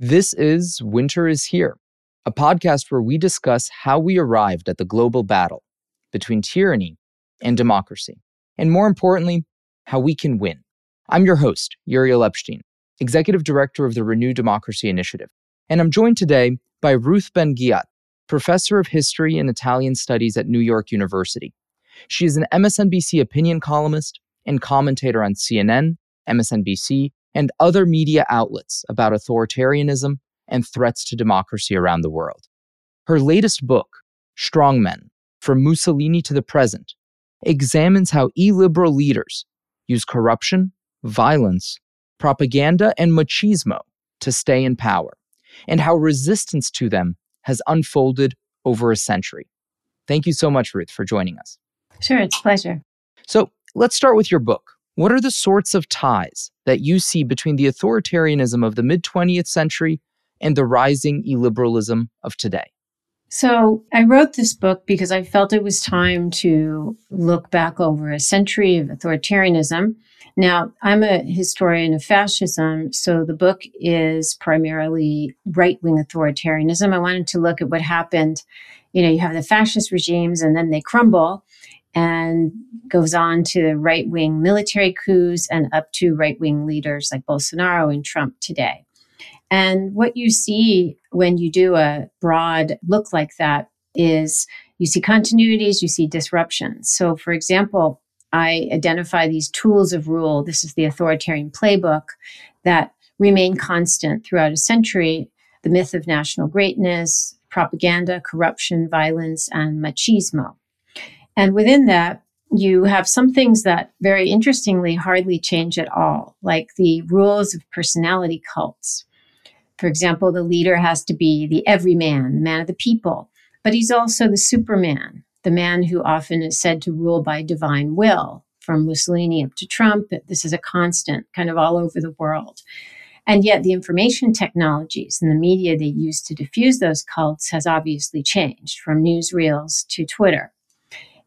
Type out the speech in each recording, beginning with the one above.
This is Winter is Here, a podcast where we discuss how we arrived at the global battle between tyranny and democracy, and more importantly, how we can win. I'm your host, Uriel Epstein, Executive Director of the Renew Democracy Initiative, and I'm joined today by Ruth Ben-Ghiat, Professor of History and Italian Studies at New York University. She is an MSNBC opinion columnist and commentator on CNN, MSNBC, and other media outlets about authoritarianism and threats to democracy around the world. Her latest book, Strong Men From Mussolini to the Present, examines how illiberal leaders use corruption, violence, propaganda, and machismo to stay in power, and how resistance to them has unfolded over a century. Thank you so much, Ruth, for joining us. Sure, it's a pleasure. So let's start with your book. What are the sorts of ties that you see between the authoritarianism of the mid 20th century and the rising illiberalism of today? So, I wrote this book because I felt it was time to look back over a century of authoritarianism. Now, I'm a historian of fascism, so the book is primarily right wing authoritarianism. I wanted to look at what happened. You know, you have the fascist regimes and then they crumble and goes on to the right wing military coups and up to right wing leaders like Bolsonaro and Trump today. And what you see when you do a broad look like that is you see continuities, you see disruptions. So, for example, I identify these tools of rule. This is the authoritarian playbook that remain constant throughout a century the myth of national greatness, propaganda, corruption, violence, and machismo. And within that, you have some things that very interestingly hardly change at all, like the rules of personality cults. For example, the leader has to be the everyman, the man of the people, but he's also the superman, the man who often is said to rule by divine will. From Mussolini up to Trump, this is a constant kind of all over the world. And yet, the information technologies and the media they use to diffuse those cults has obviously changed from newsreels to Twitter.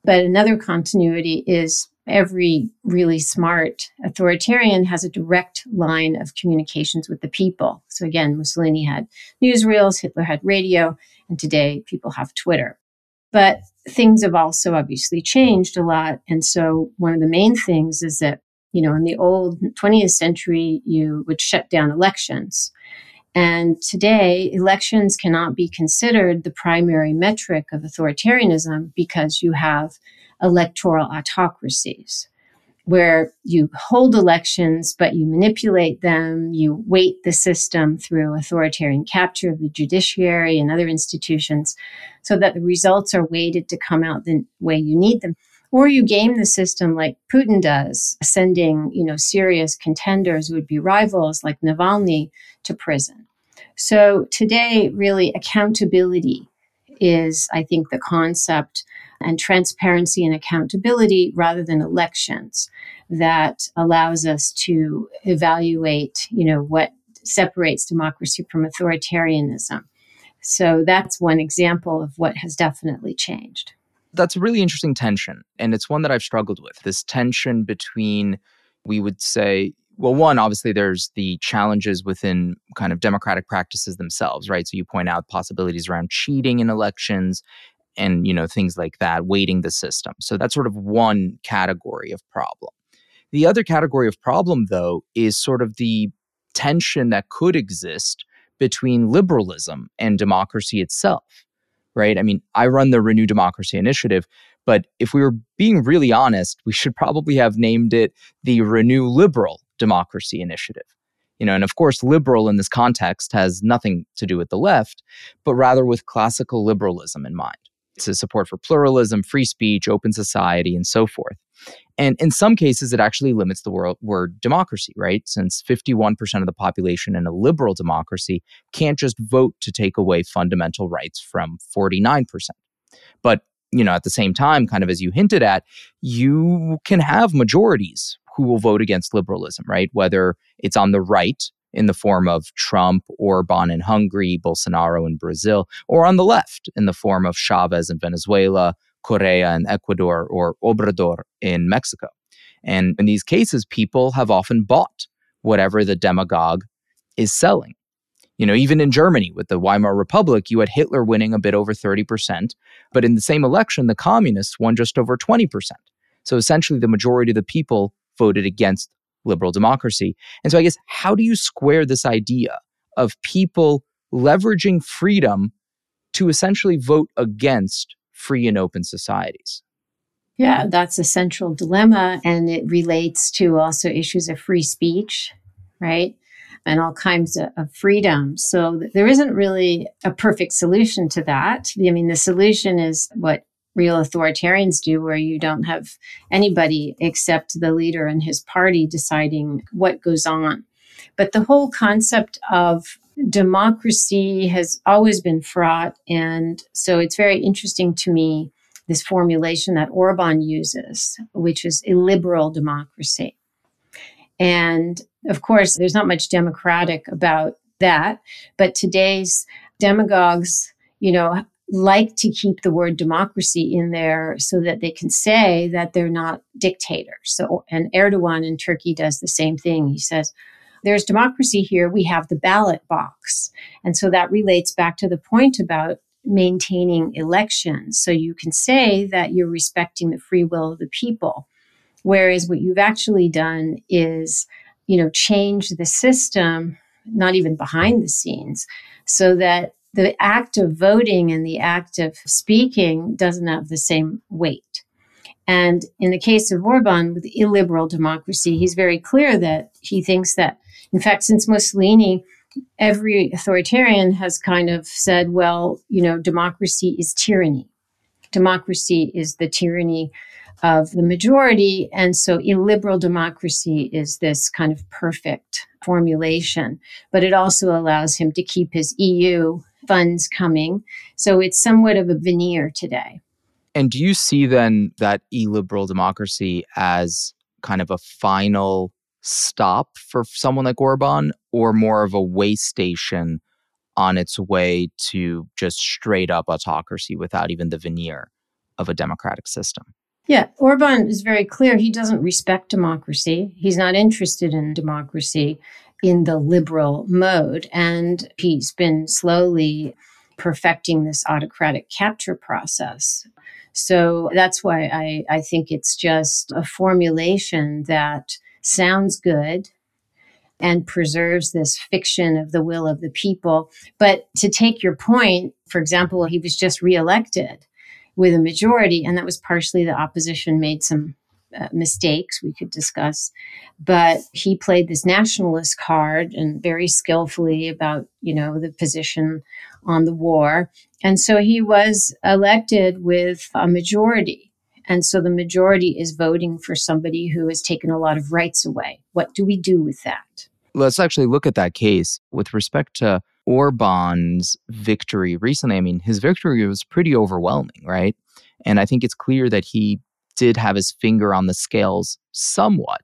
But another continuity is every really smart authoritarian has a direct line of communications with the people. So again, Mussolini had newsreels, Hitler had radio, and today people have Twitter. But things have also obviously changed a lot. And so one of the main things is that, you know, in the old 20th century, you would shut down elections. And today, elections cannot be considered the primary metric of authoritarianism because you have electoral autocracies where you hold elections, but you manipulate them, you weight the system through authoritarian capture of the judiciary and other institutions so that the results are weighted to come out the way you need them. Or you game the system like Putin does, sending, you know, serious contenders who would be rivals like Navalny to prison. So today, really, accountability is, I think, the concept and transparency and accountability rather than elections that allows us to evaluate, you know, what separates democracy from authoritarianism. So that's one example of what has definitely changed. That's a really interesting tension. And it's one that I've struggled with this tension between, we would say, well, one, obviously, there's the challenges within kind of democratic practices themselves, right? So you point out possibilities around cheating in elections and, you know, things like that, weighting the system. So that's sort of one category of problem. The other category of problem, though, is sort of the tension that could exist between liberalism and democracy itself, right? I mean, I run the Renew Democracy Initiative, but if we were being really honest, we should probably have named it the Renew Liberal Democracy Initiative. You know, and of course, liberal in this context has nothing to do with the left, but rather with classical liberalism in mind. A support for pluralism, free speech, open society, and so forth. And in some cases, it actually limits the word, word democracy, right? Since 51% of the population in a liberal democracy can't just vote to take away fundamental rights from 49%. But you know, at the same time, kind of as you hinted at, you can have majorities who will vote against liberalism, right? Whether it's on the right in the form of Trump, Orban in Hungary, Bolsonaro in Brazil, or on the left in the form of Chavez in Venezuela, Correa in Ecuador, or Obrador in Mexico. And in these cases, people have often bought whatever the demagogue is selling. You know, even in Germany with the Weimar Republic, you had Hitler winning a bit over 30%, but in the same election, the communists won just over 20%. So essentially, the majority of the people voted against liberal democracy. And so I guess, how do you square this idea of people leveraging freedom to essentially vote against free and open societies? Yeah, that's a central dilemma. And it relates to also issues of free speech, right? And all kinds of, freedom. So there isn't really a perfect solution to that. I mean, the solution is what real authoritarians do, where you don't have anybody except the leader and his party deciding what goes on. But the whole concept of democracy has always been fraught. And so it's very interesting to me this formulation that Orban uses, which is illiberal democracy. And of course, there's not much democratic about that, but today's demagogues, you know, like to keep the word democracy in there so that they can say that they're not dictators. So, and Erdogan in Turkey does the same thing. He says, there's democracy here. We have the ballot box. And so that relates back to the point about maintaining elections. So you can say that you're respecting the free will of the people. Whereas what you've actually done is, you know, change the system, not even behind the scenes, so that the act of voting and the act of speaking doesn't have the same weight. And in the case of Orban with illiberal democracy, he's very clear that he thinks that, in fact, since Mussolini every authoritarian has kind of said, well, you know, democracy is tyranny. Democracy is the tyranny of the majority. And so illiberal democracy is this kind of perfect formulation, but it also allows him to keep his EU funds coming. So it's somewhat of a veneer today. And do you see then that illiberal democracy as kind of a final stop for someone like Orban or more of a way station on its way to just straight up autocracy without even the veneer of a democratic system? Yeah, Orban is very clear. He doesn't respect democracy. He's not interested in democracy in the liberal mode. And he's been slowly perfecting this autocratic capture process. So that's why I, I think it's just a formulation that sounds good and preserves this fiction of the will of the people. But to take your point, for example, he was just reelected with a majority, and that was partially the opposition made some uh, mistakes we could discuss. But he played this nationalist card and very skillfully about, you know, the position on the war. And so he was elected with a majority. And so the majority is voting for somebody who has taken a lot of rights away. What do we do with that? Let's actually look at that case with respect to Orban's victory recently. I mean, his victory was pretty overwhelming, right? And I think it's clear that he did have his finger on the scales somewhat.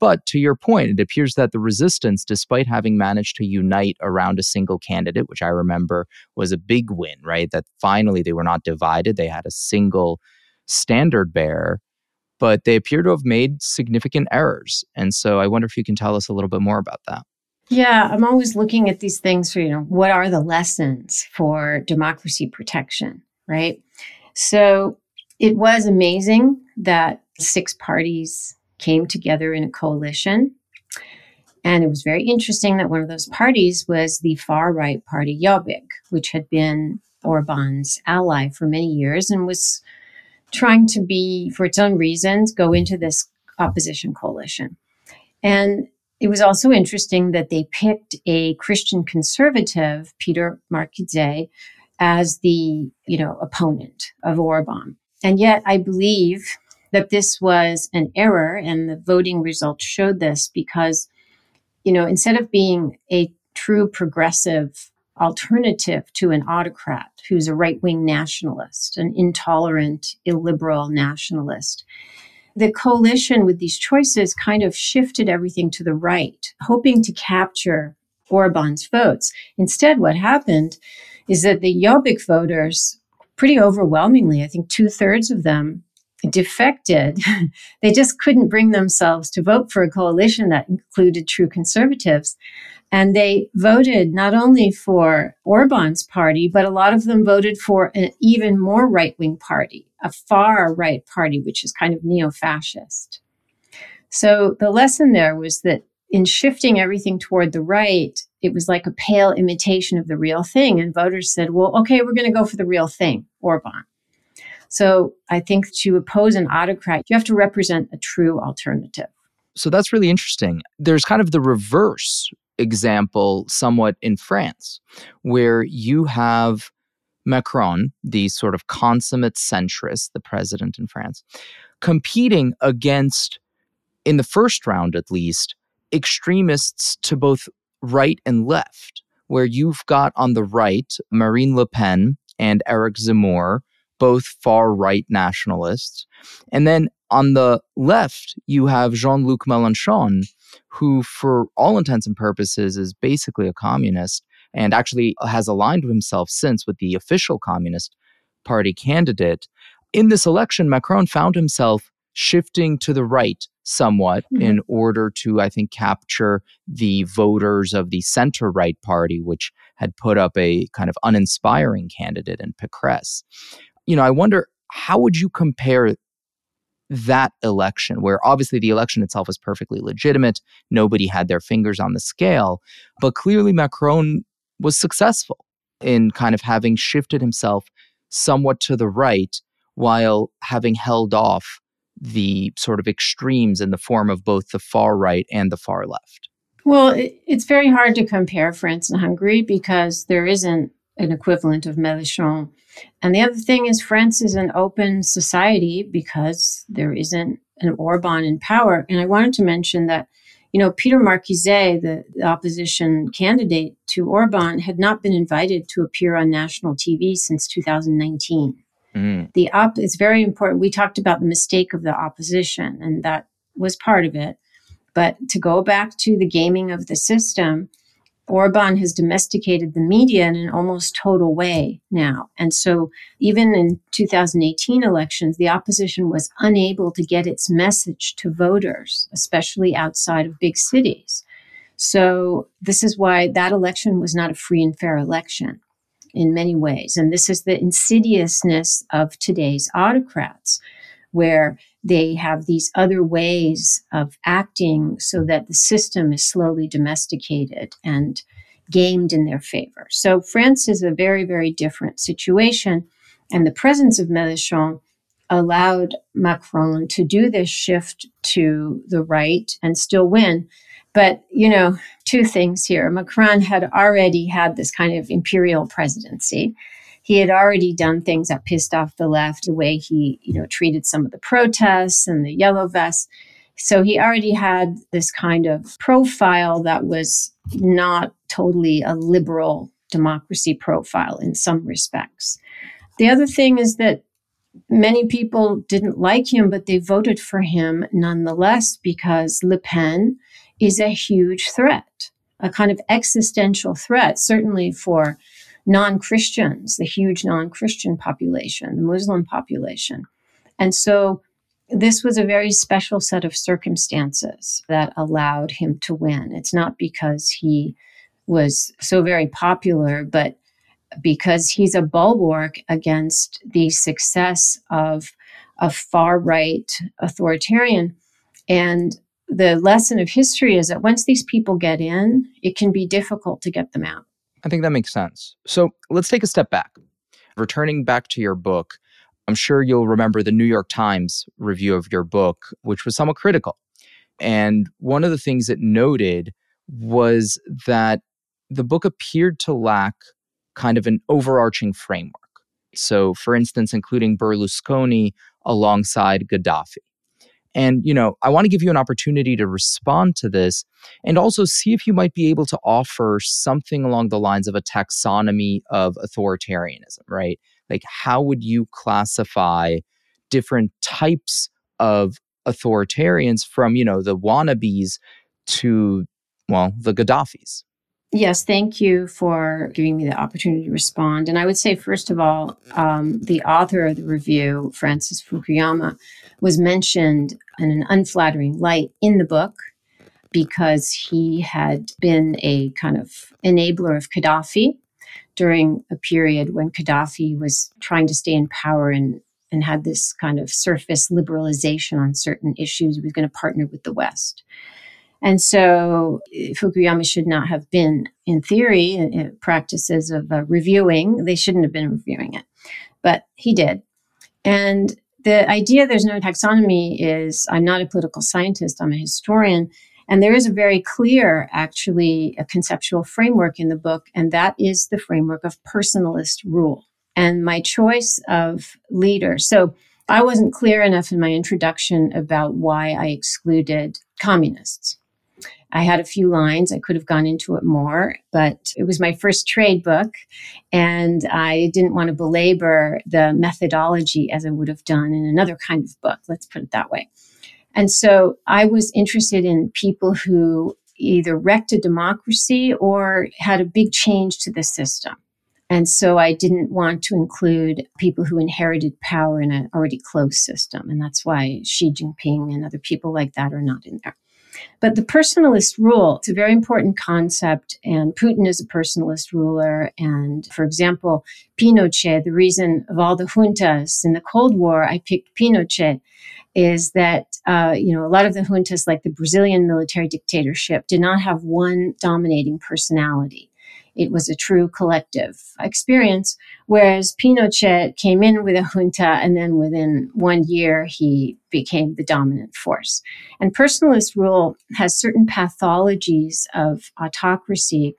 But to your point, it appears that the resistance, despite having managed to unite around a single candidate, which I remember was a big win, right? That finally they were not divided, they had a single standard bearer, but they appear to have made significant errors. And so I wonder if you can tell us a little bit more about that. Yeah, I'm always looking at these things for, you know, what are the lessons for democracy protection, right? So it was amazing that six parties came together in a coalition. And it was very interesting that one of those parties was the far right party Jobbik, which had been Orban's ally for many years and was trying to be, for its own reasons, go into this opposition coalition. And it was also interesting that they picked a Christian conservative, Peter Márki-Zay, as the you know opponent of Orban. And yet, I believe that this was an error, and the voting results showed this because, you know, instead of being a true progressive alternative to an autocrat who's a right wing nationalist, an intolerant, illiberal nationalist. The coalition with these choices kind of shifted everything to the right, hoping to capture Orban's votes. Instead, what happened is that the Jobbik voters, pretty overwhelmingly, I think two thirds of them, defected. they just couldn't bring themselves to vote for a coalition that included true conservatives. And they voted not only for Orban's party, but a lot of them voted for an even more right wing party, a far right party, which is kind of neo fascist. So the lesson there was that in shifting everything toward the right, it was like a pale imitation of the real thing. And voters said, well, okay, we're going to go for the real thing, Orban. So I think to oppose an autocrat, you have to represent a true alternative. So that's really interesting. There's kind of the reverse example somewhat in France, where you have Macron, the sort of consummate centrist, the president in France, competing against, in the first round at least, extremists to both right and left, where you've got on the right Marine Le Pen and Eric Zemmour, both far right nationalists. And then on the left, you have Jean Luc Mélenchon, who, for all intents and purposes, is basically a communist and actually has aligned himself since with the official Communist Party candidate. In this election, Macron found himself shifting to the right somewhat mm-hmm. in order to, I think, capture the voters of the center right party, which had put up a kind of uninspiring candidate in Pécresse. You know, I wonder how would you compare that election, where obviously the election itself was perfectly legitimate, nobody had their fingers on the scale, but clearly Macron was successful in kind of having shifted himself somewhat to the right while having held off the sort of extremes in the form of both the far right and the far left? Well, it's very hard to compare France and Hungary because there isn't an equivalent of Mélenchon. And the other thing is, France is an open society because there isn't an Orban in power. And I wanted to mention that, you know, Peter Márki-Zay, the, the opposition candidate to Orban, had not been invited to appear on national TV since 2019. Mm. The op it's very important. We talked about the mistake of the opposition, and that was part of it. But to go back to the gaming of the system, Orban has domesticated the media in an almost total way now. And so even in 2018 elections, the opposition was unable to get its message to voters, especially outside of big cities. So this is why that election was not a free and fair election in many ways. And this is the insidiousness of today's autocrats, where they have these other ways of acting so that the system is slowly domesticated and gamed in their favor. So France is a very, very different situation. And the presence of Mélenchon allowed Macron to do this shift to the right and still win. But, you know, two things here. Macron had already had this kind of imperial presidency. He had already done things that pissed off the left, the way he, you know, treated some of the protests and the yellow vests. So he already had this kind of profile that was not totally a liberal democracy profile in some respects. The other thing is that many people didn't like him, but they voted for him nonetheless because Le Pen is a huge threat, a kind of existential threat, certainly for non Christians, the huge non Christian population, the Muslim population. And so this was a very special set of circumstances that allowed him to win. It's not because he was so very popular, but because he's a bulwark against the success of a far right authoritarian. And the lesson of history is that once these people get in, it can be difficult to get them out. I think that makes sense. So let's take a step back. Returning back to your book, I'm sure you'll remember the New York Times review of your book, which was somewhat critical. And one of the things it noted was that the book appeared to lack kind of an overarching framework. So, for instance, including Berlusconi alongside Gaddafi. And, you know, I want to give you an opportunity to respond to this and also see if you might be able to offer something along the lines of a taxonomy of authoritarianism, right? Like, how would you classify different types of authoritarians from, you know, the wannabes to, well, the Gaddafis? Yes, thank you for giving me the opportunity to respond. And I would say, first of all, um, the author of the review, Francis Fukuyama, was mentioned in an unflattering light in the book. because he had been a kind of enabler of Gaddafi during a period when Gaddafi was trying to stay in power and, and had this kind of surface liberalization on certain issues. He was going to partner with the West. And so Fukuyama should not have been, in theory, uh, practices of uh, reviewing. They shouldn't have been reviewing it, but he did. And the idea there's no taxonomy is I'm not a political scientist, I'm a historian. And there is a very clear, actually, a conceptual framework in the book, and that is the framework of personalist rule. And my choice of leader. So I wasn't clear enough in my introduction about why I excluded communists. I had a few lines. I could have gone into it more, but it was my first trade book. And I didn't want to belabor the methodology as I would have done in another kind of book. Let's put it that way. And so I was interested in people who either wrecked a democracy or had a big change to the system. And so I didn't want to include people who inherited power in an already closed system. And that's why Xi Jinping and other people like that are not in there. But the personalist rule, it's a very important concept, and Putin is a personalist ruler. And for example, Pinochet, the reason of all the juntas in the Cold War, I picked Pinochet, is that, uh, you know, a lot of the juntas, like the Brazilian military dictatorship, did not have one dominating personality. It was a true collective experience. Whereas Pinochet came in with a junta and then within one year he became the dominant force. And personalist rule has certain pathologies of autocracy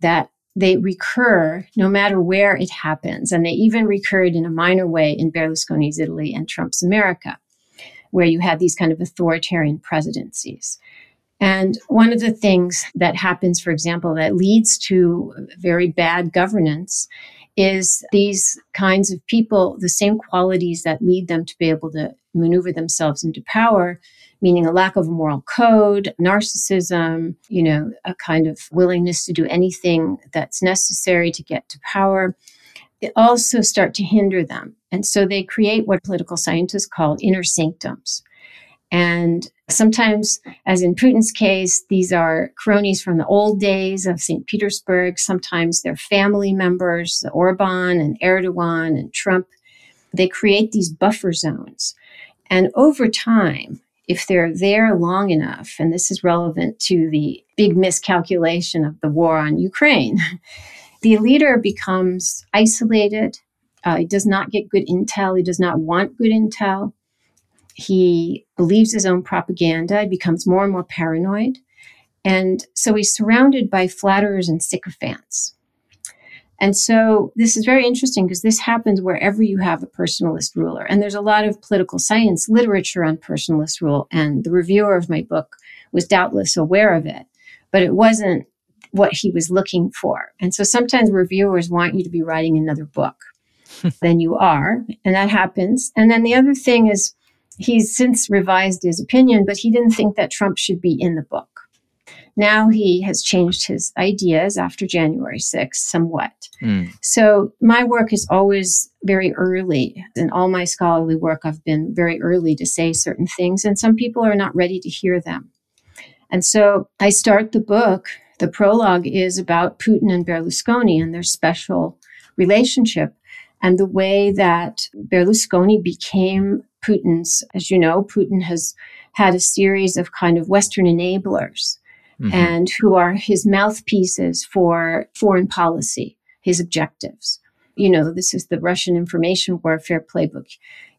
that they recur no matter where it happens. And they even recurred in a minor way in Berlusconi's Italy and Trump's America, where you had these kind of authoritarian presidencies. And one of the things that happens, for example, that leads to very bad governance is these kinds of people, the same qualities that lead them to be able to maneuver themselves into power, meaning a lack of a moral code, narcissism, you know, a kind of willingness to do anything that's necessary to get to power. They also start to hinder them. And so they create what political scientists call inner sanctums. And sometimes, as in Putin's case, these are cronies from the old days of St. Petersburg. Sometimes they're family members, Orban and Erdogan and Trump. They create these buffer zones. And over time, if they're there long enough, and this is relevant to the big miscalculation of the war on Ukraine, the leader becomes isolated. Uh, he does not get good intel. He does not want good intel. He believes his own propaganda, he becomes more and more paranoid. And so he's surrounded by flatterers and sycophants. And so this is very interesting because this happens wherever you have a personalist ruler. And there's a lot of political science literature on personalist rule. And the reviewer of my book was doubtless aware of it, but it wasn't what he was looking for. And so sometimes reviewers want you to be writing another book than you are. And that happens. And then the other thing is, He's since revised his opinion, but he didn't think that Trump should be in the book. Now he has changed his ideas after January 6th somewhat. Mm. So my work is always very early. In all my scholarly work, I've been very early to say certain things, and some people are not ready to hear them. And so I start the book. The prologue is about Putin and Berlusconi and their special relationship and the way that Berlusconi became Putin's, as you know, Putin has had a series of kind of Western enablers mm-hmm. and who are his mouthpieces for foreign policy, his objectives. You know, this is the Russian information warfare playbook.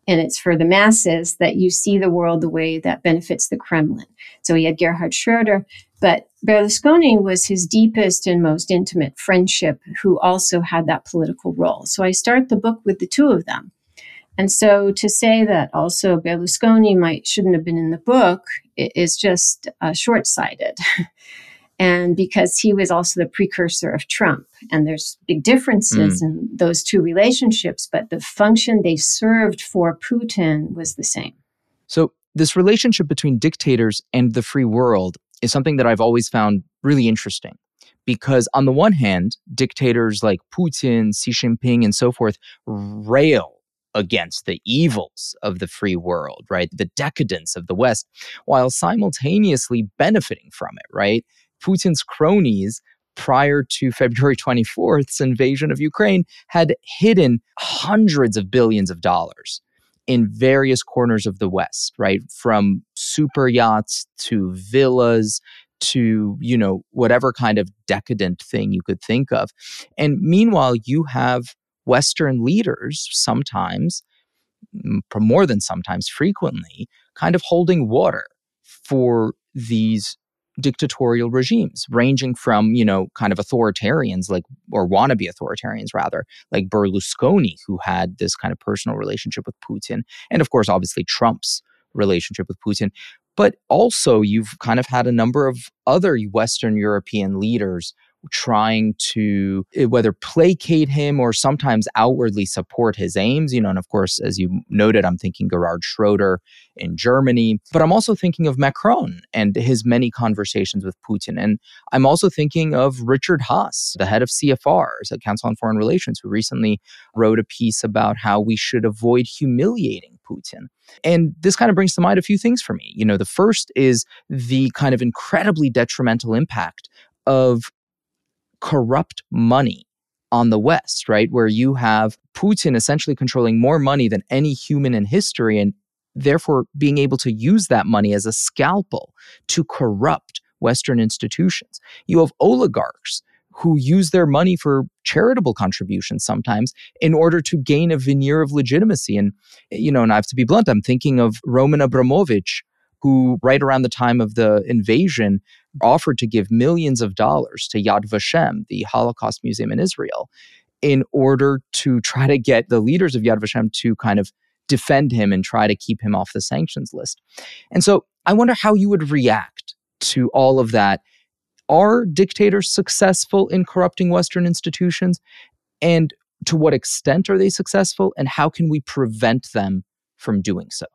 And it's for the masses that you see the world the way that benefits the Kremlin. So he had Gerhard Schroeder, but Berlusconi was his deepest and most intimate friendship, who also had that political role. So I start the book with the two of them. And so to say that also Berlusconi might shouldn't have been in the book is just uh, short-sighted. and because he was also the precursor of Trump, and there's big differences mm. in those two relationships, but the function they served for Putin was the same. So this relationship between dictators and the free world is something that I've always found really interesting. Because on the one hand, dictators like Putin, Xi Jinping, and so forth rail against the evils of the free world, right? The decadence of the West, while simultaneously benefiting from it, right? Putin's cronies prior to February 24th's invasion of Ukraine had hidden hundreds of billions of dollars in various corners of the West, right? From super yachts to villas to, you know, whatever kind of decadent thing you could think of. And meanwhile, you have Western leaders sometimes, more than sometimes, frequently, kind of holding water for these dictatorial regimes ranging from you know kind of authoritarians like or wannabe authoritarians rather like berlusconi who had this kind of personal relationship with putin and of course obviously trump's relationship with putin. But also you've kind of had a number of other western european leaders trying to eh, whether placate him or sometimes outwardly support his aims. You know, and of course, as you noted, I'm thinking Gerhard Schroeder in Germany, but I'm also thinking of Macron and his many conversations with Putin. And I'm also thinking of Richard Haass, the head of CFR, the Council on Foreign Relations, who recently wrote a piece about how we should avoid humiliating Putin. And this kind of brings to mind a few things for me. You know, the first is the kind of incredibly detrimental impact of corrupt money on the West, right? Where you have Putin essentially controlling more money than any human in history and therefore being able to use that money as a scalpel to corrupt Western institutions. You have oligarchs who use their money for charitable contributions sometimes in order to gain a veneer of legitimacy. And, you know, and I have to be blunt, I'm thinking of Roman Abramovich, who, right around the time of the invasion, offered to give millions of dollars to Yad Vashem, the Holocaust Museum in Israel, in order to try to get the leaders of Yad Vashem to kind of defend him and try to keep him off the sanctions list. And so I wonder how you would react to all of that. Are dictators successful in corrupting Western institutions? And to what extent are they successful? And how can we prevent them from doing so?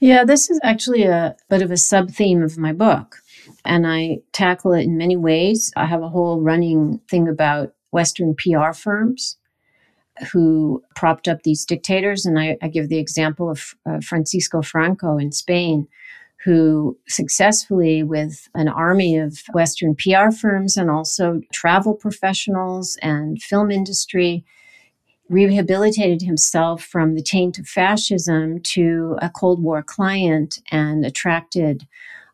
Yeah, this is actually a bit of a sub theme of my book, and I tackle it in many ways. I have a whole running thing about Western PR firms who propped up these dictators, and I, I give the example of uh, Francisco Franco in Spain, who successfully, with an army of Western PR firms and also travel professionals and film industry, rehabilitated himself from the taint of fascism to a Cold War client and attracted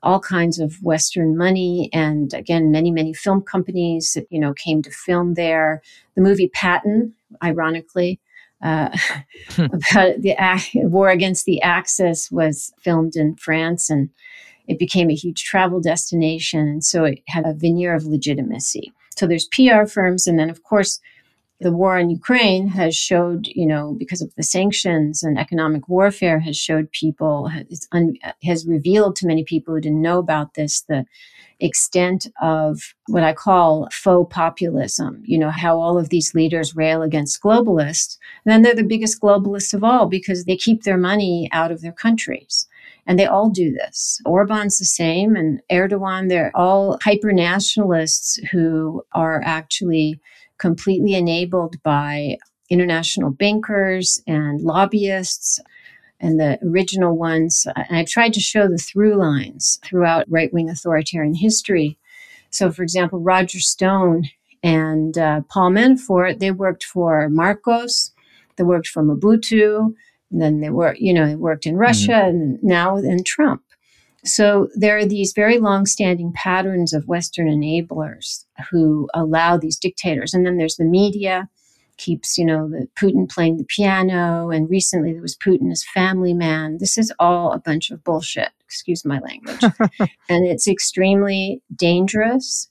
all kinds of Western money and again many many film companies that you know came to film there. The movie Patton, ironically, uh, about the war against the Axis was filmed in France and it became a huge travel destination and so it had a veneer of legitimacy. So there's PR firms and then of course the war in Ukraine has showed, you know, because of the sanctions and economic warfare, has showed people, has, un, has revealed to many people who didn't know about this the extent of what I call faux populism. You know, how all of these leaders rail against globalists. And then they're the biggest globalists of all because they keep their money out of their countries. And they all do this. Orban's the same, and Erdogan, they're all hyper nationalists who are actually completely enabled by international bankers and lobbyists and the original ones. And I've tried to show the through lines throughout right wing authoritarian history. So, for example, Roger Stone and uh, Paul Manafort, they worked for Marcos, they worked for Mobutu, and then they were, you know, they worked in Russia mm-hmm. and now in Trump. So there are these very long-standing patterns of Western enablers who allow these dictators. And then there's the media keeps, you know, the Putin playing the piano. And recently there was Putin as family man. This is all a bunch of bullshit. Excuse my language. and it's extremely dangerous.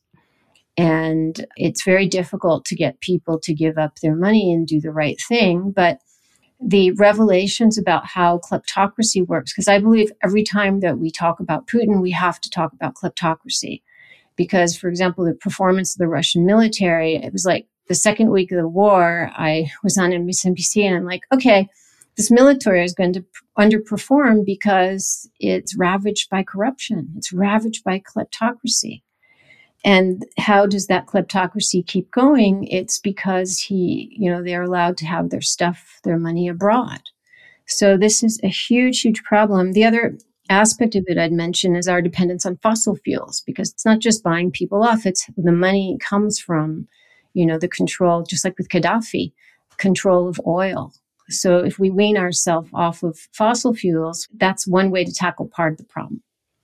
And it's very difficult to get people to give up their money and do the right thing. But the revelations about how kleptocracy works, because I believe every time that we talk about Putin, we have to talk about kleptocracy. Because, for example, the performance of the Russian military, it was like the second week of the war, I was on MSNBC and I'm like, okay, this military is going to underperform because it's ravaged by corruption, it's ravaged by kleptocracy. And how does that kleptocracy keep going? It's because he, you know, they're allowed to have their stuff, their money abroad. So this is a huge, huge problem. The other aspect of it I'd mention is our dependence on fossil fuels because it's not just buying people off, it's the money comes from, you know, the control, just like with Gaddafi, control of oil. So if we wean ourselves off of fossil fuels, that's one way to tackle part of the problem.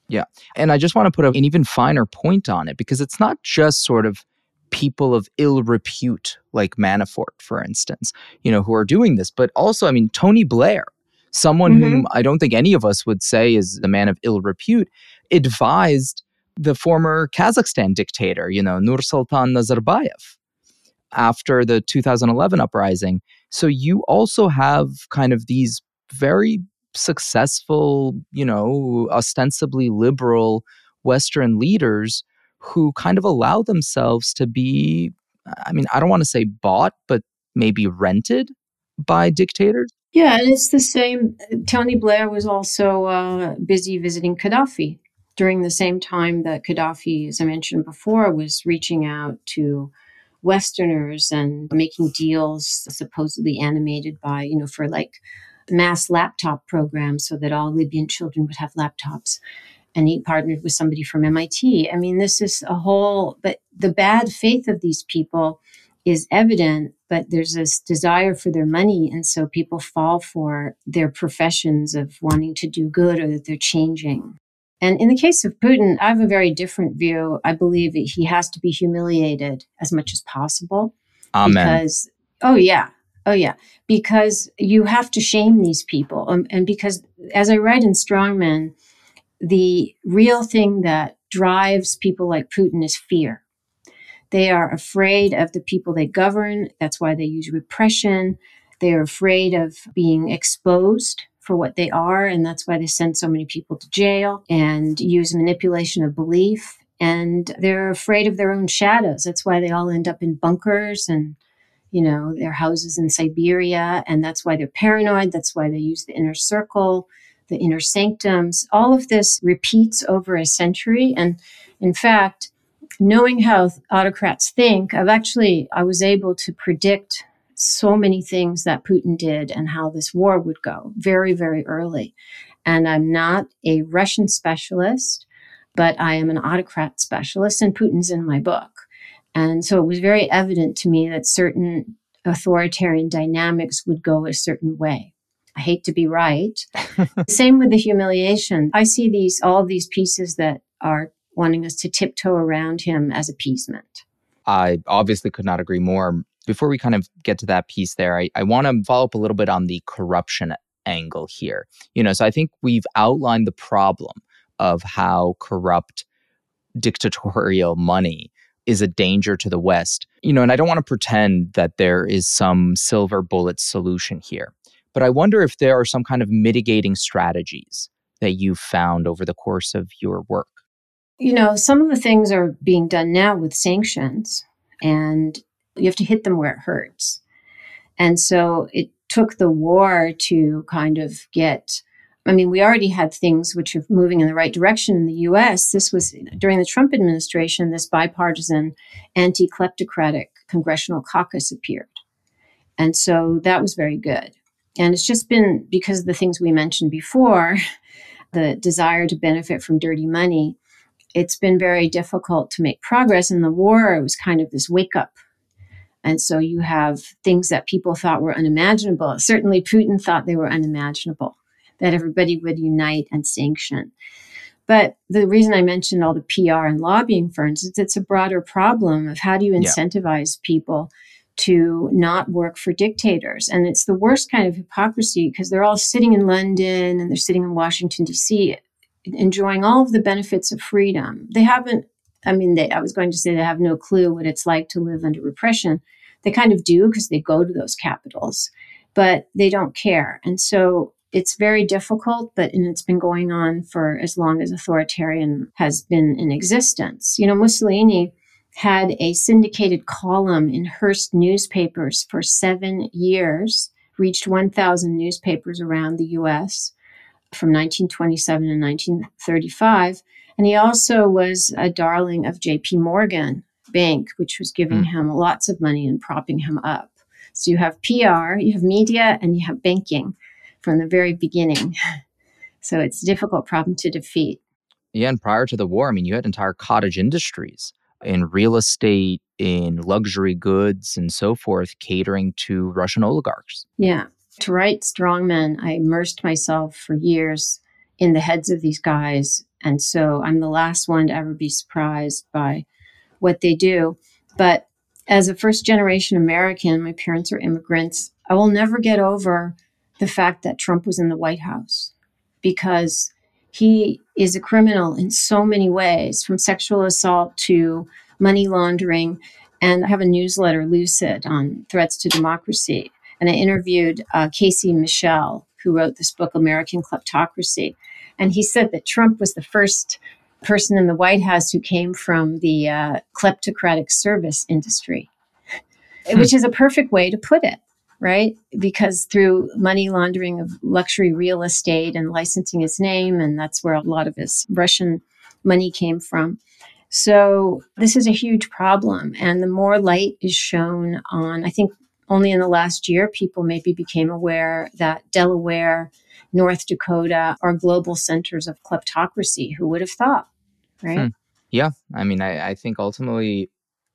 Yeah. And I just want to put an even finer point on it because it's not just sort of people of ill repute like Manafort, for instance, you know, who are doing this, but also, I mean, Tony Blair, someone mm-hmm. whom I don't think any of us would say is a man of ill repute, advised the former Kazakhstan dictator, you know, Nursultan Nazarbayev after the 2011 uprising. So you also have kind of these very successful, you know, ostensibly liberal Western leaders who kind of allow themselves to be, I mean, I don't want to say bought, but maybe rented by dictators. Yeah, and it's the same. Tony Blair was also uh, busy visiting Gaddafi during the same time that Gaddafi, as I mentioned before, was reaching out to Westerners and making deals supposedly animated by, you know, for like mass laptop program so that all Libyan children would have laptops. And he partnered with somebody from MIT. I mean, this is a whole, but the bad faith of these people is evident, but there's this desire for their money. And so people fall for their professions of wanting to do good or that they're changing. And in the case of Putin, I have a very different view. I believe he has to be humiliated as much as possible. Amen. Because, oh, yeah. Oh, yeah. Because you have to shame these people. Um, and because, as I write in Strongmen, the real thing that drives people like Putin is fear. They are afraid of the people they govern. That's why they use repression. They are afraid of being exposed for what they are. And that's why they send so many people to jail and use manipulation of belief. And they're afraid of their own shadows. That's why they all end up in bunkers and you know, their houses in Siberia. And that's why they're paranoid. That's why they use the inner circle, the inner sanctums. All of this repeats over a century. And in fact, knowing how autocrats think, I've actually, I was able to predict so many things that Putin did and how this war would go very, very early. And I'm not a Russian specialist, but I am an autocrat specialist, and Putin's in my book. And so it was very evident to me that certain authoritarian dynamics would go a certain way. I hate to be right. Same with the humiliation. I see these, all these pieces that are wanting us to tiptoe around him as appeasement. I obviously could not agree more. Before we kind of get to that piece there, I, I want to follow up a little bit on the corruption angle here. You know, so I think we've outlined the problem of how corrupt dictatorial money is a danger to the West. You know, and I don't want to pretend that there is some silver bullet solution here, but I wonder if there are some kind of mitigating strategies that you've found over the course of your work. You know, some of the things are being done now with sanctions, and you have to hit them where it hurts. And so it took the war to kind of get I mean, we already had things which are moving in the right direction in the US. This was during the Trump administration, this bipartisan anti kleptocratic congressional caucus appeared. And so that was very good. And it's just been because of the things we mentioned before the desire to benefit from dirty money. It's been very difficult to make progress. In the war, it was kind of this wake up and so you have things that people thought were unimaginable. Certainly, Putin thought they were unimaginable that everybody would unite and sanction. But the reason I mentioned all the PR and lobbying firms is it's a broader problem of how do you incentivize yeah. people to not work for dictators. And it's the worst kind of hypocrisy because they're all sitting in London and they're sitting in Washington, D.C., enjoying all of the benefits of freedom. They haven't, I mean, they, I was going to say they have no clue what it's like to live under repression. They kind of do because they go to those capitals, but they don't care. And so it's very difficult, but and it's been going on for as long as authoritarian has been in existence. You know, Mussolini had a syndicated column in Hearst newspapers for seven years, reached 1,000 newspapers around the US from 1927 to 1935. And he also was a darling of JP Morgan Bank, which was giving mm. him lots of money and propping him up. So you have PR, you have media, and you have banking. From the very beginning. So it's a difficult problem to defeat. Yeah, and prior to the war, I mean, you had entire cottage industries in real estate, in luxury goods, and so forth, catering to Russian oligarchs. Yeah. To write Strongmen, I immersed myself for years in the heads of these guys. And so I'm the last one to ever be surprised by what they do. But as a first generation American, my parents are immigrants. I will never get over the fact that Trump was in the White House because he is a criminal in so many ways, from sexual assault to money laundering. And I have a newsletter, Lucid, on threats to democracy. And I interviewed uh, Casey Michel, who wrote this book, American Kleptocracy. And he said that Trump was the first person in the White House who came from the uh, kleptocratic service industry, hmm. which is a perfect way to put it, right? Because through money laundering of luxury real estate and licensing his name, and that's where a lot of his Russian money came from. So this is a huge problem. And the more light is shown on, I think only in the last year, people maybe became aware that Delaware, North Dakota are global centers of kleptocracy. Who would have thought? Right. Hmm. Yeah. I mean, I, I think ultimately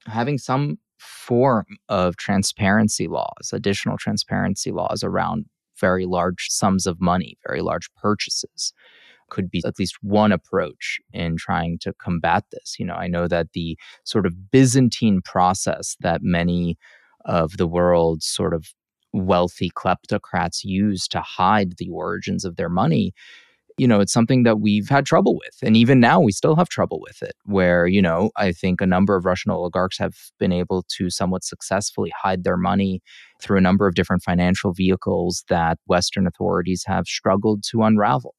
having some form of transparency laws, additional transparency laws around very large sums of money, very large purchases, could be at least one approach in trying to combat this. You know, I know that the sort of Byzantine process that many of the world's sort of wealthy kleptocrats use to hide the origins of their money you know it's something that we've had trouble with and even now we still have trouble with it where you know i think a number of russian oligarchs have been able to somewhat successfully hide their money through a number of different financial vehicles that western authorities have struggled to unravel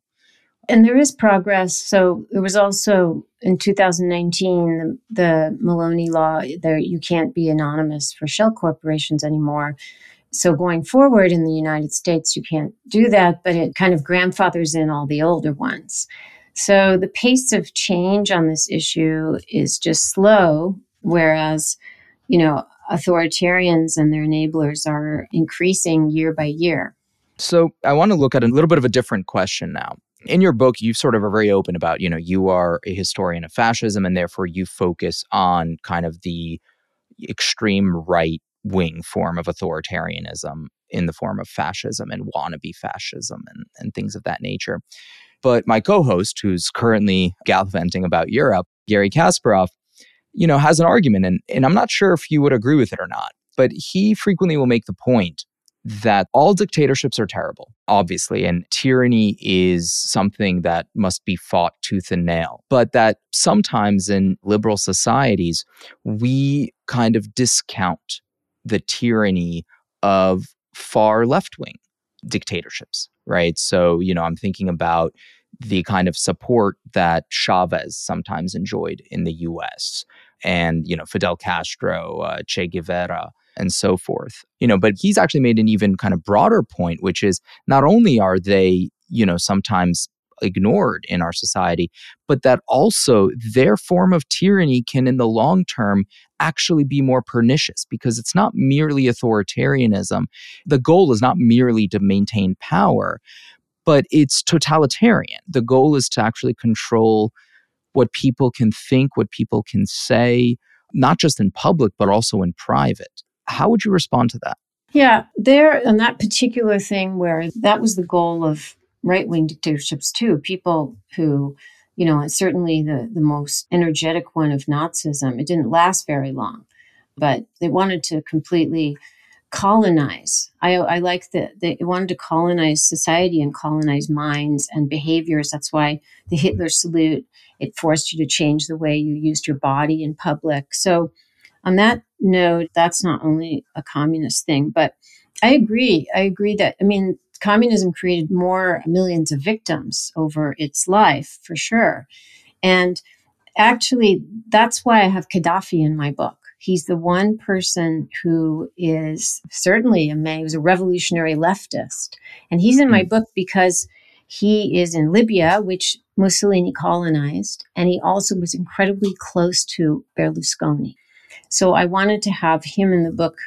and there is progress. So there was also in 2019 the, the Maloney law there you can't be anonymous for shell corporations anymore. So going forward in the United States, you can't do that, but it kind of grandfathers in all the older ones. So the pace of change on this issue is just slow, whereas, you know, authoritarians and their enablers are increasing year by year. So I want to look at a little bit of a different question now in your book you sort of are very open about you know you are a historian of fascism and therefore you focus on kind of the extreme right wing form of authoritarianism in the form of fascism and wannabe fascism and, and things of that nature but my co-host who's currently gallivanting about europe Garry Kasparov you know has an argument and, and i'm not sure if you would agree with it or not but he frequently will make the point that all dictatorships are terrible, obviously, and tyranny is something that must be fought tooth and nail. But that sometimes in liberal societies, we kind of discount the tyranny of far left wing dictatorships, right? So, you know, I'm thinking about the kind of support that Chavez sometimes enjoyed in the US and, you know, Fidel Castro, uh, Che Guevara and so forth. You know, but he's actually made an even kind of broader point, which is not only are they, you know, sometimes ignored in our society, but that also their form of tyranny can, in the long term, actually be more pernicious because it's not merely authoritarianism. The goal is not merely to maintain power, but it's totalitarian. The goal is to actually control what people can think, what people can say, not just in public, but also in private. How would you respond to that? Yeah, there on that particular thing where that was the goal of right wing dictatorships too. People who, you know, certainly the, the most energetic one of Nazism, it didn't last very long, but they wanted to completely colonize. I, I like that they wanted to colonize society and colonize minds and behaviors. That's why the Hitler salute, it forced you to change the way you used your body in public. So on that note, that's not only a communist thing, but I agree. I agree that, I mean, communism created more millions of victims over its life, for sure. And actually, that's why I have Gaddafi in my book. He's the one person who is certainly a man, he was a revolutionary leftist. And he's in my hmm. book because he is in Libya, which Mussolini colonized, and he also was incredibly close to Berlusconi. So I wanted to have him in the book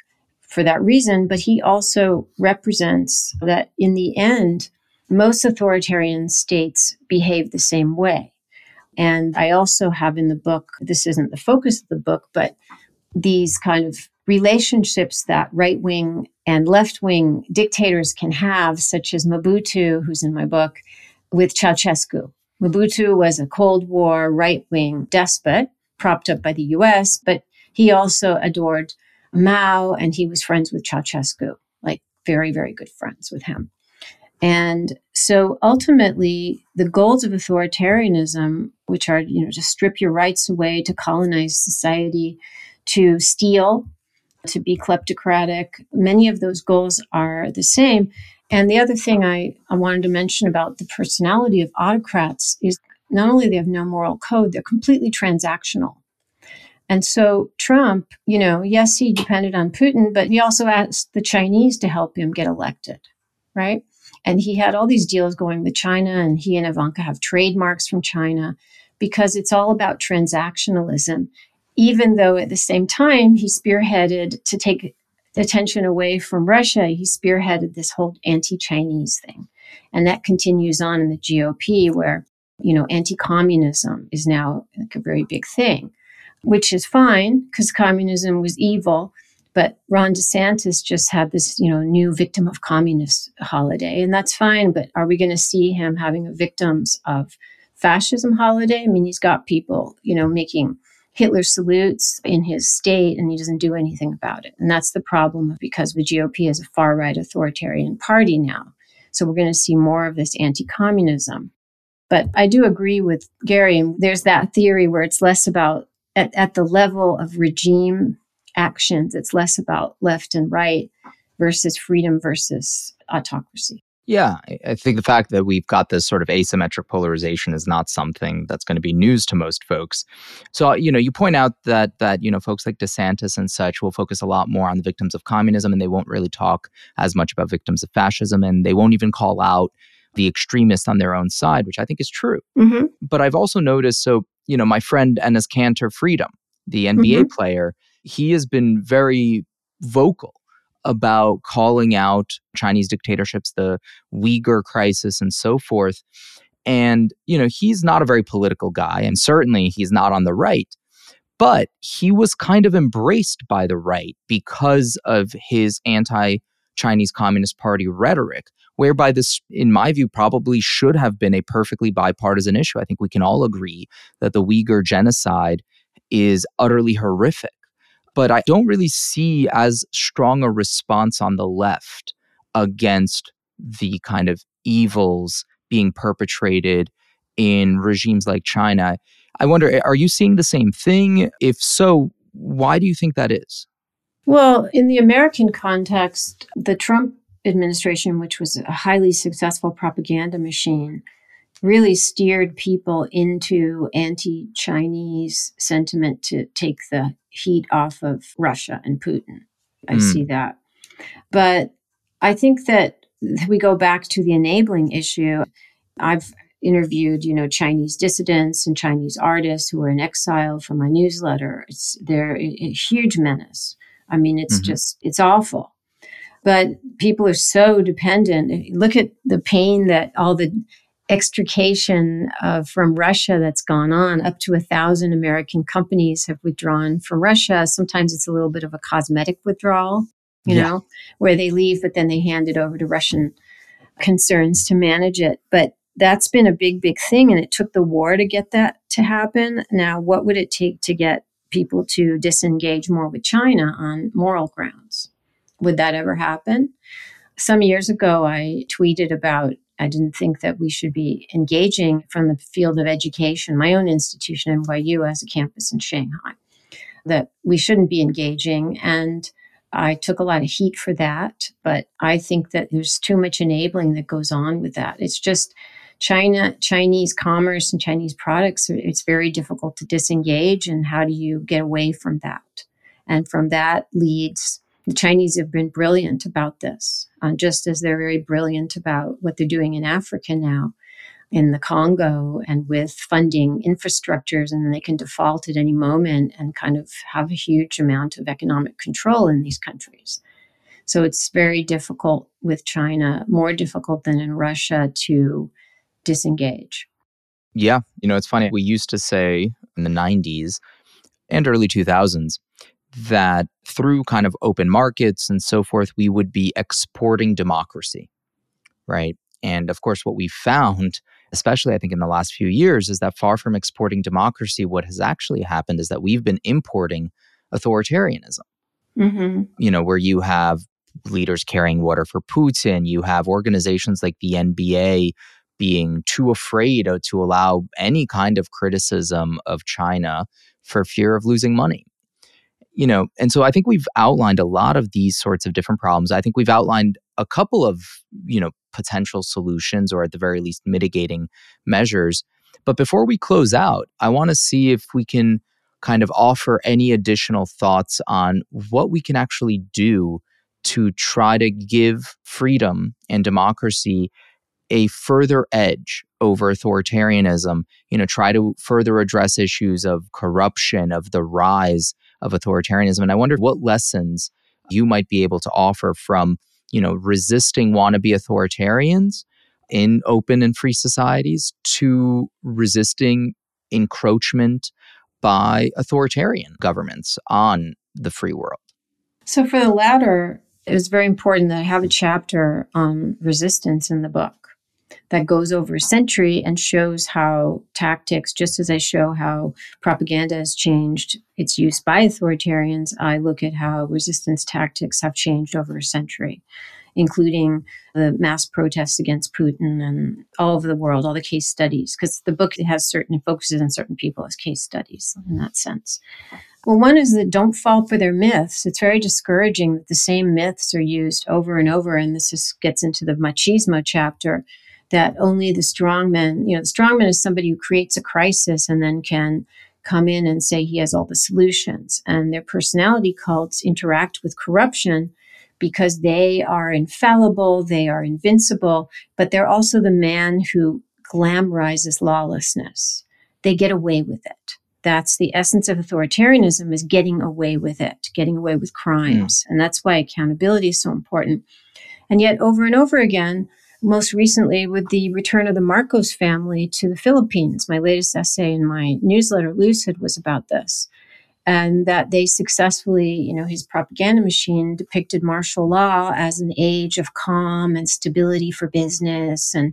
for that reason, but he also represents that in the end, most authoritarian states behave the same way. And I also have in the book, this isn't the focus of the book, but these kind of relationships that right wing and left wing dictators can have, such as Mobutu, who's in my book, with Ceausescu. Mobutu was a Cold War right wing despot propped up by the US, but he also adored Mao and he was friends with Ceausescu, like very, very good friends with him. And so ultimately, the goals of authoritarianism, which are, you know, to strip your rights away, to colonize society, to steal, to be kleptocratic, many of those goals are the same. And the other thing I, I wanted to mention about the personality of autocrats is not only they have no moral code, they're completely transactional. And so Trump, you know, yes, he depended on Putin, but he also asked the Chinese to help him get elected, right? And he had all these deals going with China, and he and Ivanka have trademarks from China because it's all about transactionalism. Even though at the same time he spearheaded to take attention away from Russia, he spearheaded this whole anti Chinese thing. And that continues on in the GOP, where, you know, anti communism is now like a very big thing, which is fine because communism was evil. But Ron DeSantis just had this, you know, new victim of communist holiday, and that's fine. But are we going to see him having a victims of fascism holiday? I mean, he's got people, you know, making Hitler salutes in his state and he doesn't do anything about it. And that's the problem because the GOP is a far right authoritarian party now. So we're going to see more of this anti communism. But I do agree with Garry. And there's that theory where it's less about, at, at the level of regime actions. It's less about left and right versus freedom versus autocracy. Yeah, I think the fact that we've got this sort of asymmetric polarization is not something that's going to be news to most folks. So, you know, you point out that that you know folks like DeSantis and such will focus a lot more on the victims of communism, and they won't really talk as much about victims of fascism, and they won't even call out the extremists on their own side, which I think is true. Mm-hmm. But I've also noticed, so you know, my friend Enes Kanter Freedom, the NBA mm-hmm. player, he has been very vocal about calling out Chinese dictatorships, the Uyghur crisis, and so forth. And, you know, he's not a very political guy, and certainly he's not on the right. But he was kind of embraced by the right because of his anti Chinese Communist Party rhetoric, whereby this, in my view, probably should have been a perfectly bipartisan issue. I think we can all agree that the Uyghur genocide is utterly horrific but I don't really see as strong a response on the left against the kind of evils being perpetrated in regimes like China. I wonder, eh, are you seeing the same thing? If so, why do you think that is? Well, in the American context, the Trump administration, which was a highly successful propaganda machine, really steered people into anti Chinese sentiment to take the heat off of Russia and Putin. I mm. see that. But I think that we go back to the enabling issue. I've interviewed, you know, Chinese dissidents and Chinese artists who are in exile for my newsletter. It's they're a huge menace. I mean, it's mm-hmm. just it's awful. But people are so dependent. Look at the pain that all the extrication uh, from Russia that's gone on. Up to a thousand American companies have withdrawn from Russia. Sometimes it's a little bit of a cosmetic withdrawal, you yeah. know, where they leave, but then they hand it over to Russian concerns to manage it. But that's been a big, big thing. And it took the war to get that to happen. Now, what would it take to get people to disengage more with China on moral grounds? Would that ever happen? Some years ago, I tweeted about I didn't think that we should be engaging from the field of education, my own institution, NYU, as a campus in Shanghai, that we shouldn't be engaging. And I took a lot of heat for that. But I think that there's too much enabling that goes on with that. It's just China, Chinese commerce and Chinese products, it's very difficult to disengage. And how do you get away from that? And from that leads the Chinese have been brilliant about this, uh, just as they're very brilliant about what they're doing in Africa now, in the Congo, and with funding infrastructures, and they can default at any moment and kind of have a huge amount of economic control in these countries. So it's very difficult with China, more difficult than in Russia to disengage. Yeah. You know, it's funny. We used to say in the 90s and early 2000s that through kind of open markets and so forth, we would be exporting democracy, right? And of course, what we found, especially I think in the last few years, is that far from exporting democracy, what has actually happened is that we've been importing authoritarianism. Mm-hmm. You know, where you have leaders carrying water for Putin, you have organizations like the NBA being too afraid to allow any kind of criticism of China for fear of losing money you know, and so I think we've outlined a lot of these sorts of different problems. I think we've outlined a couple of, you know, potential solutions or at the very least mitigating measures. But before we close out, I want to see if we can kind of offer any additional thoughts on what we can actually do to try to give freedom and democracy a further edge over authoritarianism, you know, try to further address issues of corruption, of the rise of authoritarianism. And I wondered what lessons you might be able to offer from, you know, resisting wannabe authoritarians in open and free societies to resisting encroachment by authoritarian governments on the free world. So, for the latter, it was very important that I have a chapter on resistance in the book that goes over a century and shows how tactics, just as I show how propaganda has changed its use by authoritarians, I look at how resistance tactics have changed over a century, including the mass protests against Putin and all over the world, all the case studies, because the book has certain focuses on certain people as case studies in that sense. Well, one is that don't fall for their myths. It's very discouraging that the same myths are used over and over. And this just gets into the machismo chapter that only the strongman, you know, the strongman is somebody who creates a crisis and then can come in and say he has all the solutions. And their personality cults interact with corruption because they are infallible, they are invincible, but they're also the man who glamorizes lawlessness. They get away with it. That's the essence of authoritarianism is getting away with it, getting away with crimes. Mm. And that's why accountability is so important. And yet over and over again, most recently with the return of the Marcos family to the Philippines. My latest essay in my newsletter, Lucid, was about this. And that they successfully, you know, his propaganda machine depicted martial law as an age of calm and stability for business. And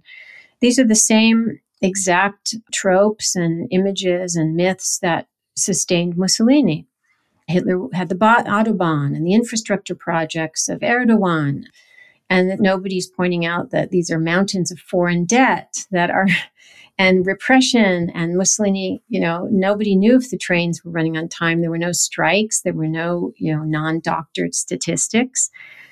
these are the same exact tropes and images and myths that sustained Mussolini. Hitler had the Autobahn and the infrastructure projects of Erdogan and that nobody's pointing out that these are mountains of foreign debt that are and repression and Mussolini, you know, nobody knew if the trains were running on time. There were no strikes, there were no, you know, non-doctored statistics.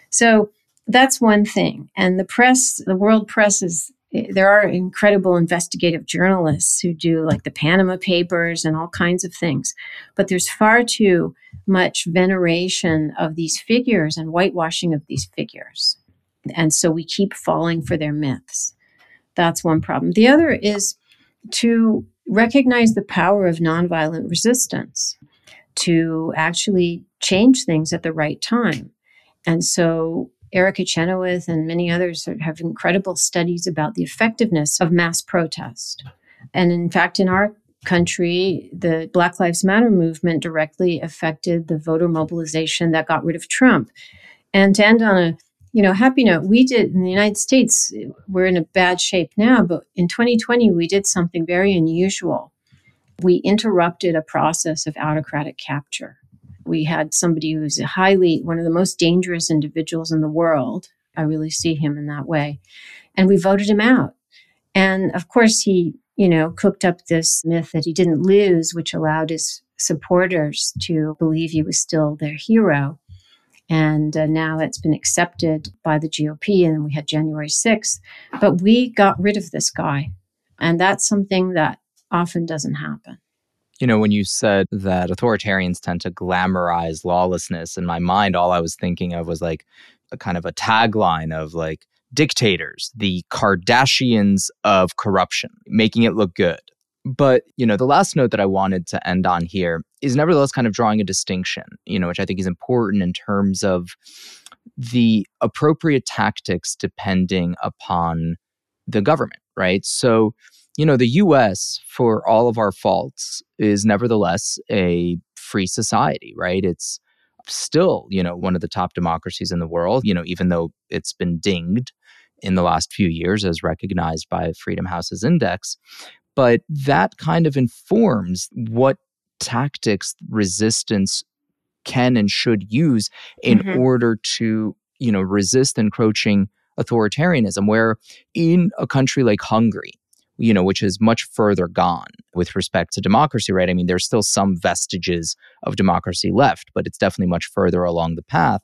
So that's one thing. And the press, the world press is there are incredible investigative journalists who do like the Panama Papers and all kinds of things. But there's far too much veneration of these figures and whitewashing of these figures. And so we keep falling for their myths. That's one problem. The other is to recognize the power of nonviolent resistance to actually change things at the right time. And so Erica Chenoweth and many others have incredible studies about the effectiveness of mass protest. And in fact, in our country, the Black Lives Matter movement directly affected the voter mobilization that got rid of Trump. And to end on a you know, happy note, we did in the United States, we're in a bad shape now, but in 2020, we did something very unusual. We interrupted a process of autocratic capture. We had somebody who's highly, one of the most dangerous individuals in the world. I really see him in that way. And we voted him out. And of course, he, you know, cooked up this myth that he didn't lose, which allowed his supporters to believe he was still their hero. And uh, now it's been accepted by the GOP, and we had January 6th. But we got rid of this guy. And that's something that often doesn't happen. You know, when you said that authoritarians tend to glamorize lawlessness, in my mind, all I was thinking of was like a kind of a tagline of like dictators, the Kardashians of corruption, making it look good. But, you know, the last note that I wanted to end on here is nevertheless kind of drawing a distinction, you know, which I think is important in terms of the appropriate tactics depending upon the government, right? So, you know, the US, for all of our faults, is nevertheless a free society, right? It's still, you know, one of the top democracies in the world, you know, even though it's been dinged in the last few years as recognized by Freedom House's index. But that kind of informs what tactics resistance can and should use in mm-hmm. order to, you know, resist encroaching authoritarianism where in a country like Hungary you know, which is much further gone with respect to democracy, right? I mean, there's still some vestiges of democracy left, but it's definitely much further along the path.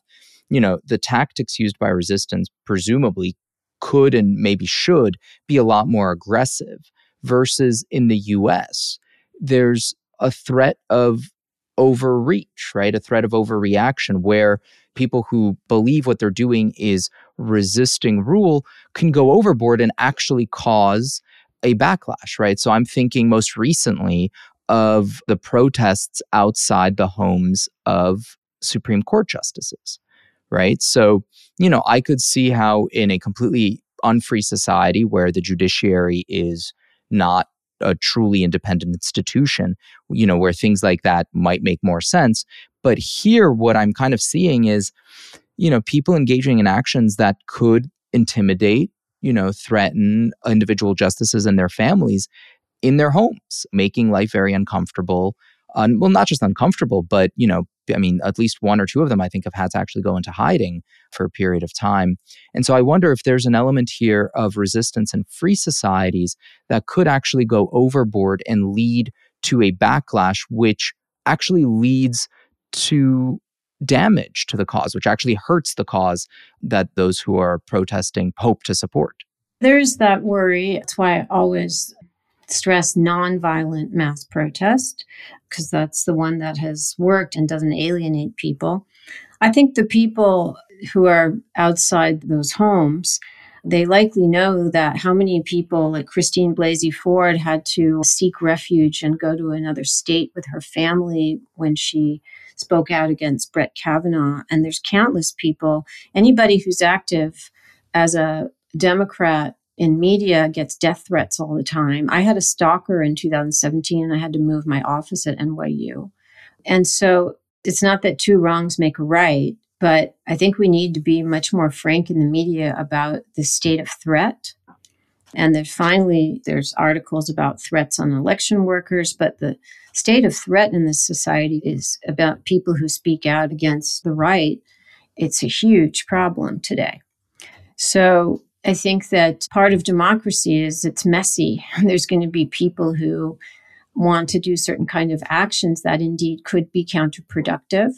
You know, the tactics used by resistance presumably could and maybe should be a lot more aggressive versus in the US. There's a threat of overreach, right? A threat of overreaction where people who believe what they're doing is resisting rule can go overboard and actually cause a backlash, right? So I'm thinking most recently of the protests outside the homes of Supreme Court justices, right? So, you know, I could see how in a completely unfree society where the judiciary is not a truly independent institution, you know, where things like that might make more sense. But here, what I'm kind of seeing is, you know, people engaging in actions that could intimidate you know, threaten individual justices and their families in their homes, making life very uncomfortable. Um, well, not just uncomfortable, but, you know, I mean, at least one or two of them, I think, have had to actually go into hiding for a period of time. And so I wonder if there's an element here of resistance in free societies that could actually go overboard and lead to a backlash, which actually leads to damage to the cause, which actually hurts the cause that those who are protesting hope to support. There's that worry. That's why I always stress nonviolent mass protest, because that's the one that has worked and doesn't alienate people. I think the people who are outside those homes, they likely know that how many people like Christine Blasey Ford had to seek refuge and go to another state with her family when she spoke out against Brett Kavanaugh. And there's countless people, anybody who's active as a Democrat in media gets death threats all the time. I had a stalker in 2017 and I had to move my office at NYU. And so it's not that two wrongs make a right, but I think we need to be much more frank in the media about the state of threat. And then finally, there's articles about threats on election workers, but the state of threat in this society is about people who speak out against the right. It's a huge problem today. So I think that part of democracy is it's messy. There's going to be people who want to do certain kind of actions that indeed could be counterproductive.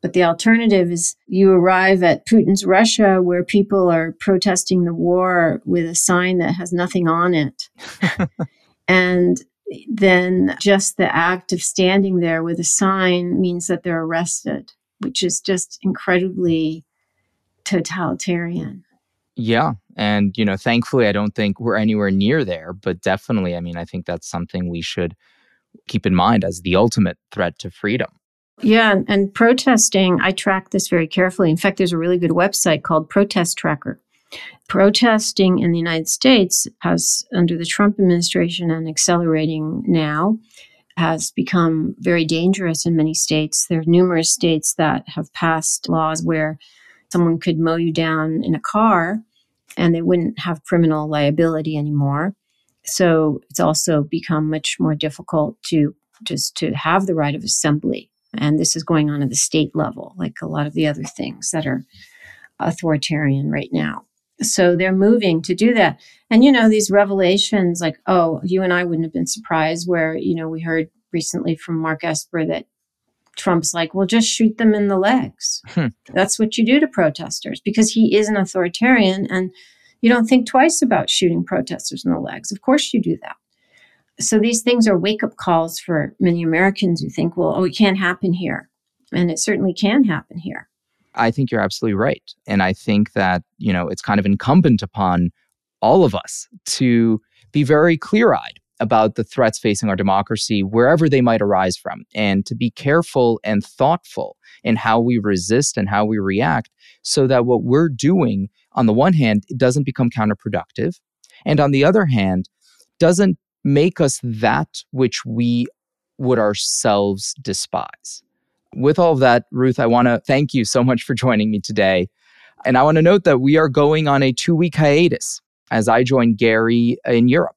But the alternative is you arrive at Putin's Russia where people are protesting the war with a sign that has nothing on it. and then just the act of standing there with a sign means that they're arrested, which is just incredibly totalitarian. Yeah. And, you know, thankfully, I don't think we're anywhere near there, but definitely, I mean, I think that's something we should keep in mind as the ultimate threat to freedom. Yeah. And protesting, I track this very carefully. In fact, there's a really good website called Protest Tracker. Protesting in the United States has, under the Trump administration and accelerating now, has become very dangerous in many states. There are numerous states that have passed laws where someone could mow you down in a car and they wouldn't have criminal liability anymore. So it's also become much more difficult to just to have the right of assembly. And this is going on at the state level, like a lot of the other things that are authoritarian right now. So they're moving to do that. And, you know, these revelations, like, oh, you and I wouldn't have been surprised where, you know, we heard recently from Mark Esper that Trump's like, well, just shoot them in the legs. Hmm. That's what you do to protesters because he is an authoritarian and you don't think twice about shooting protesters in the legs. Of course, you do that. So these things are wake up calls for many Americans who think, well, oh, it can't happen here. And it certainly can happen here. I think you're absolutely right. And I think that, you know, it's kind of incumbent upon all of us to be very clear eyed about the threats facing our democracy, wherever they might arise from, and to be careful and thoughtful in how we resist and how we react so that what we're doing, on the one hand, doesn't become counterproductive, and on the other hand, doesn't make us that which we would ourselves despise. With all of that, Ruth, I want to thank you so much for joining me today. And I want to note that we are going on a two week hiatus as I join Garry in Europe.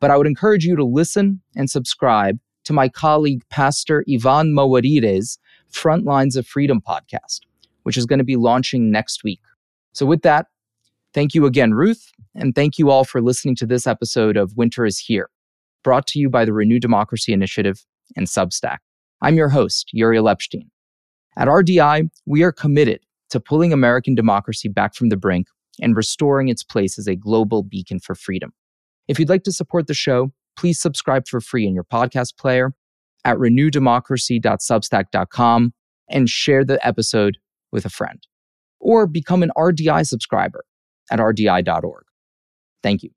But I would encourage you to listen and subscribe to my colleague, Pastor Evan Mawarire's Front Lines of Freedom podcast, which is going to be launching next week. So, with that, thank you again, Ruth, and thank you all for listening to this episode of Winter is Here, brought to you by the Renew Democracy Initiative and Substack. I'm your host, Uriel Epstein. At RDI, we are committed to pulling American democracy back from the brink and restoring its place as a global beacon for freedom. If you'd like to support the show, please subscribe for free in your podcast player at renewdemocracy.substack.com and share the episode with a friend. Or become an RDI subscriber at rdi.org. Thank you.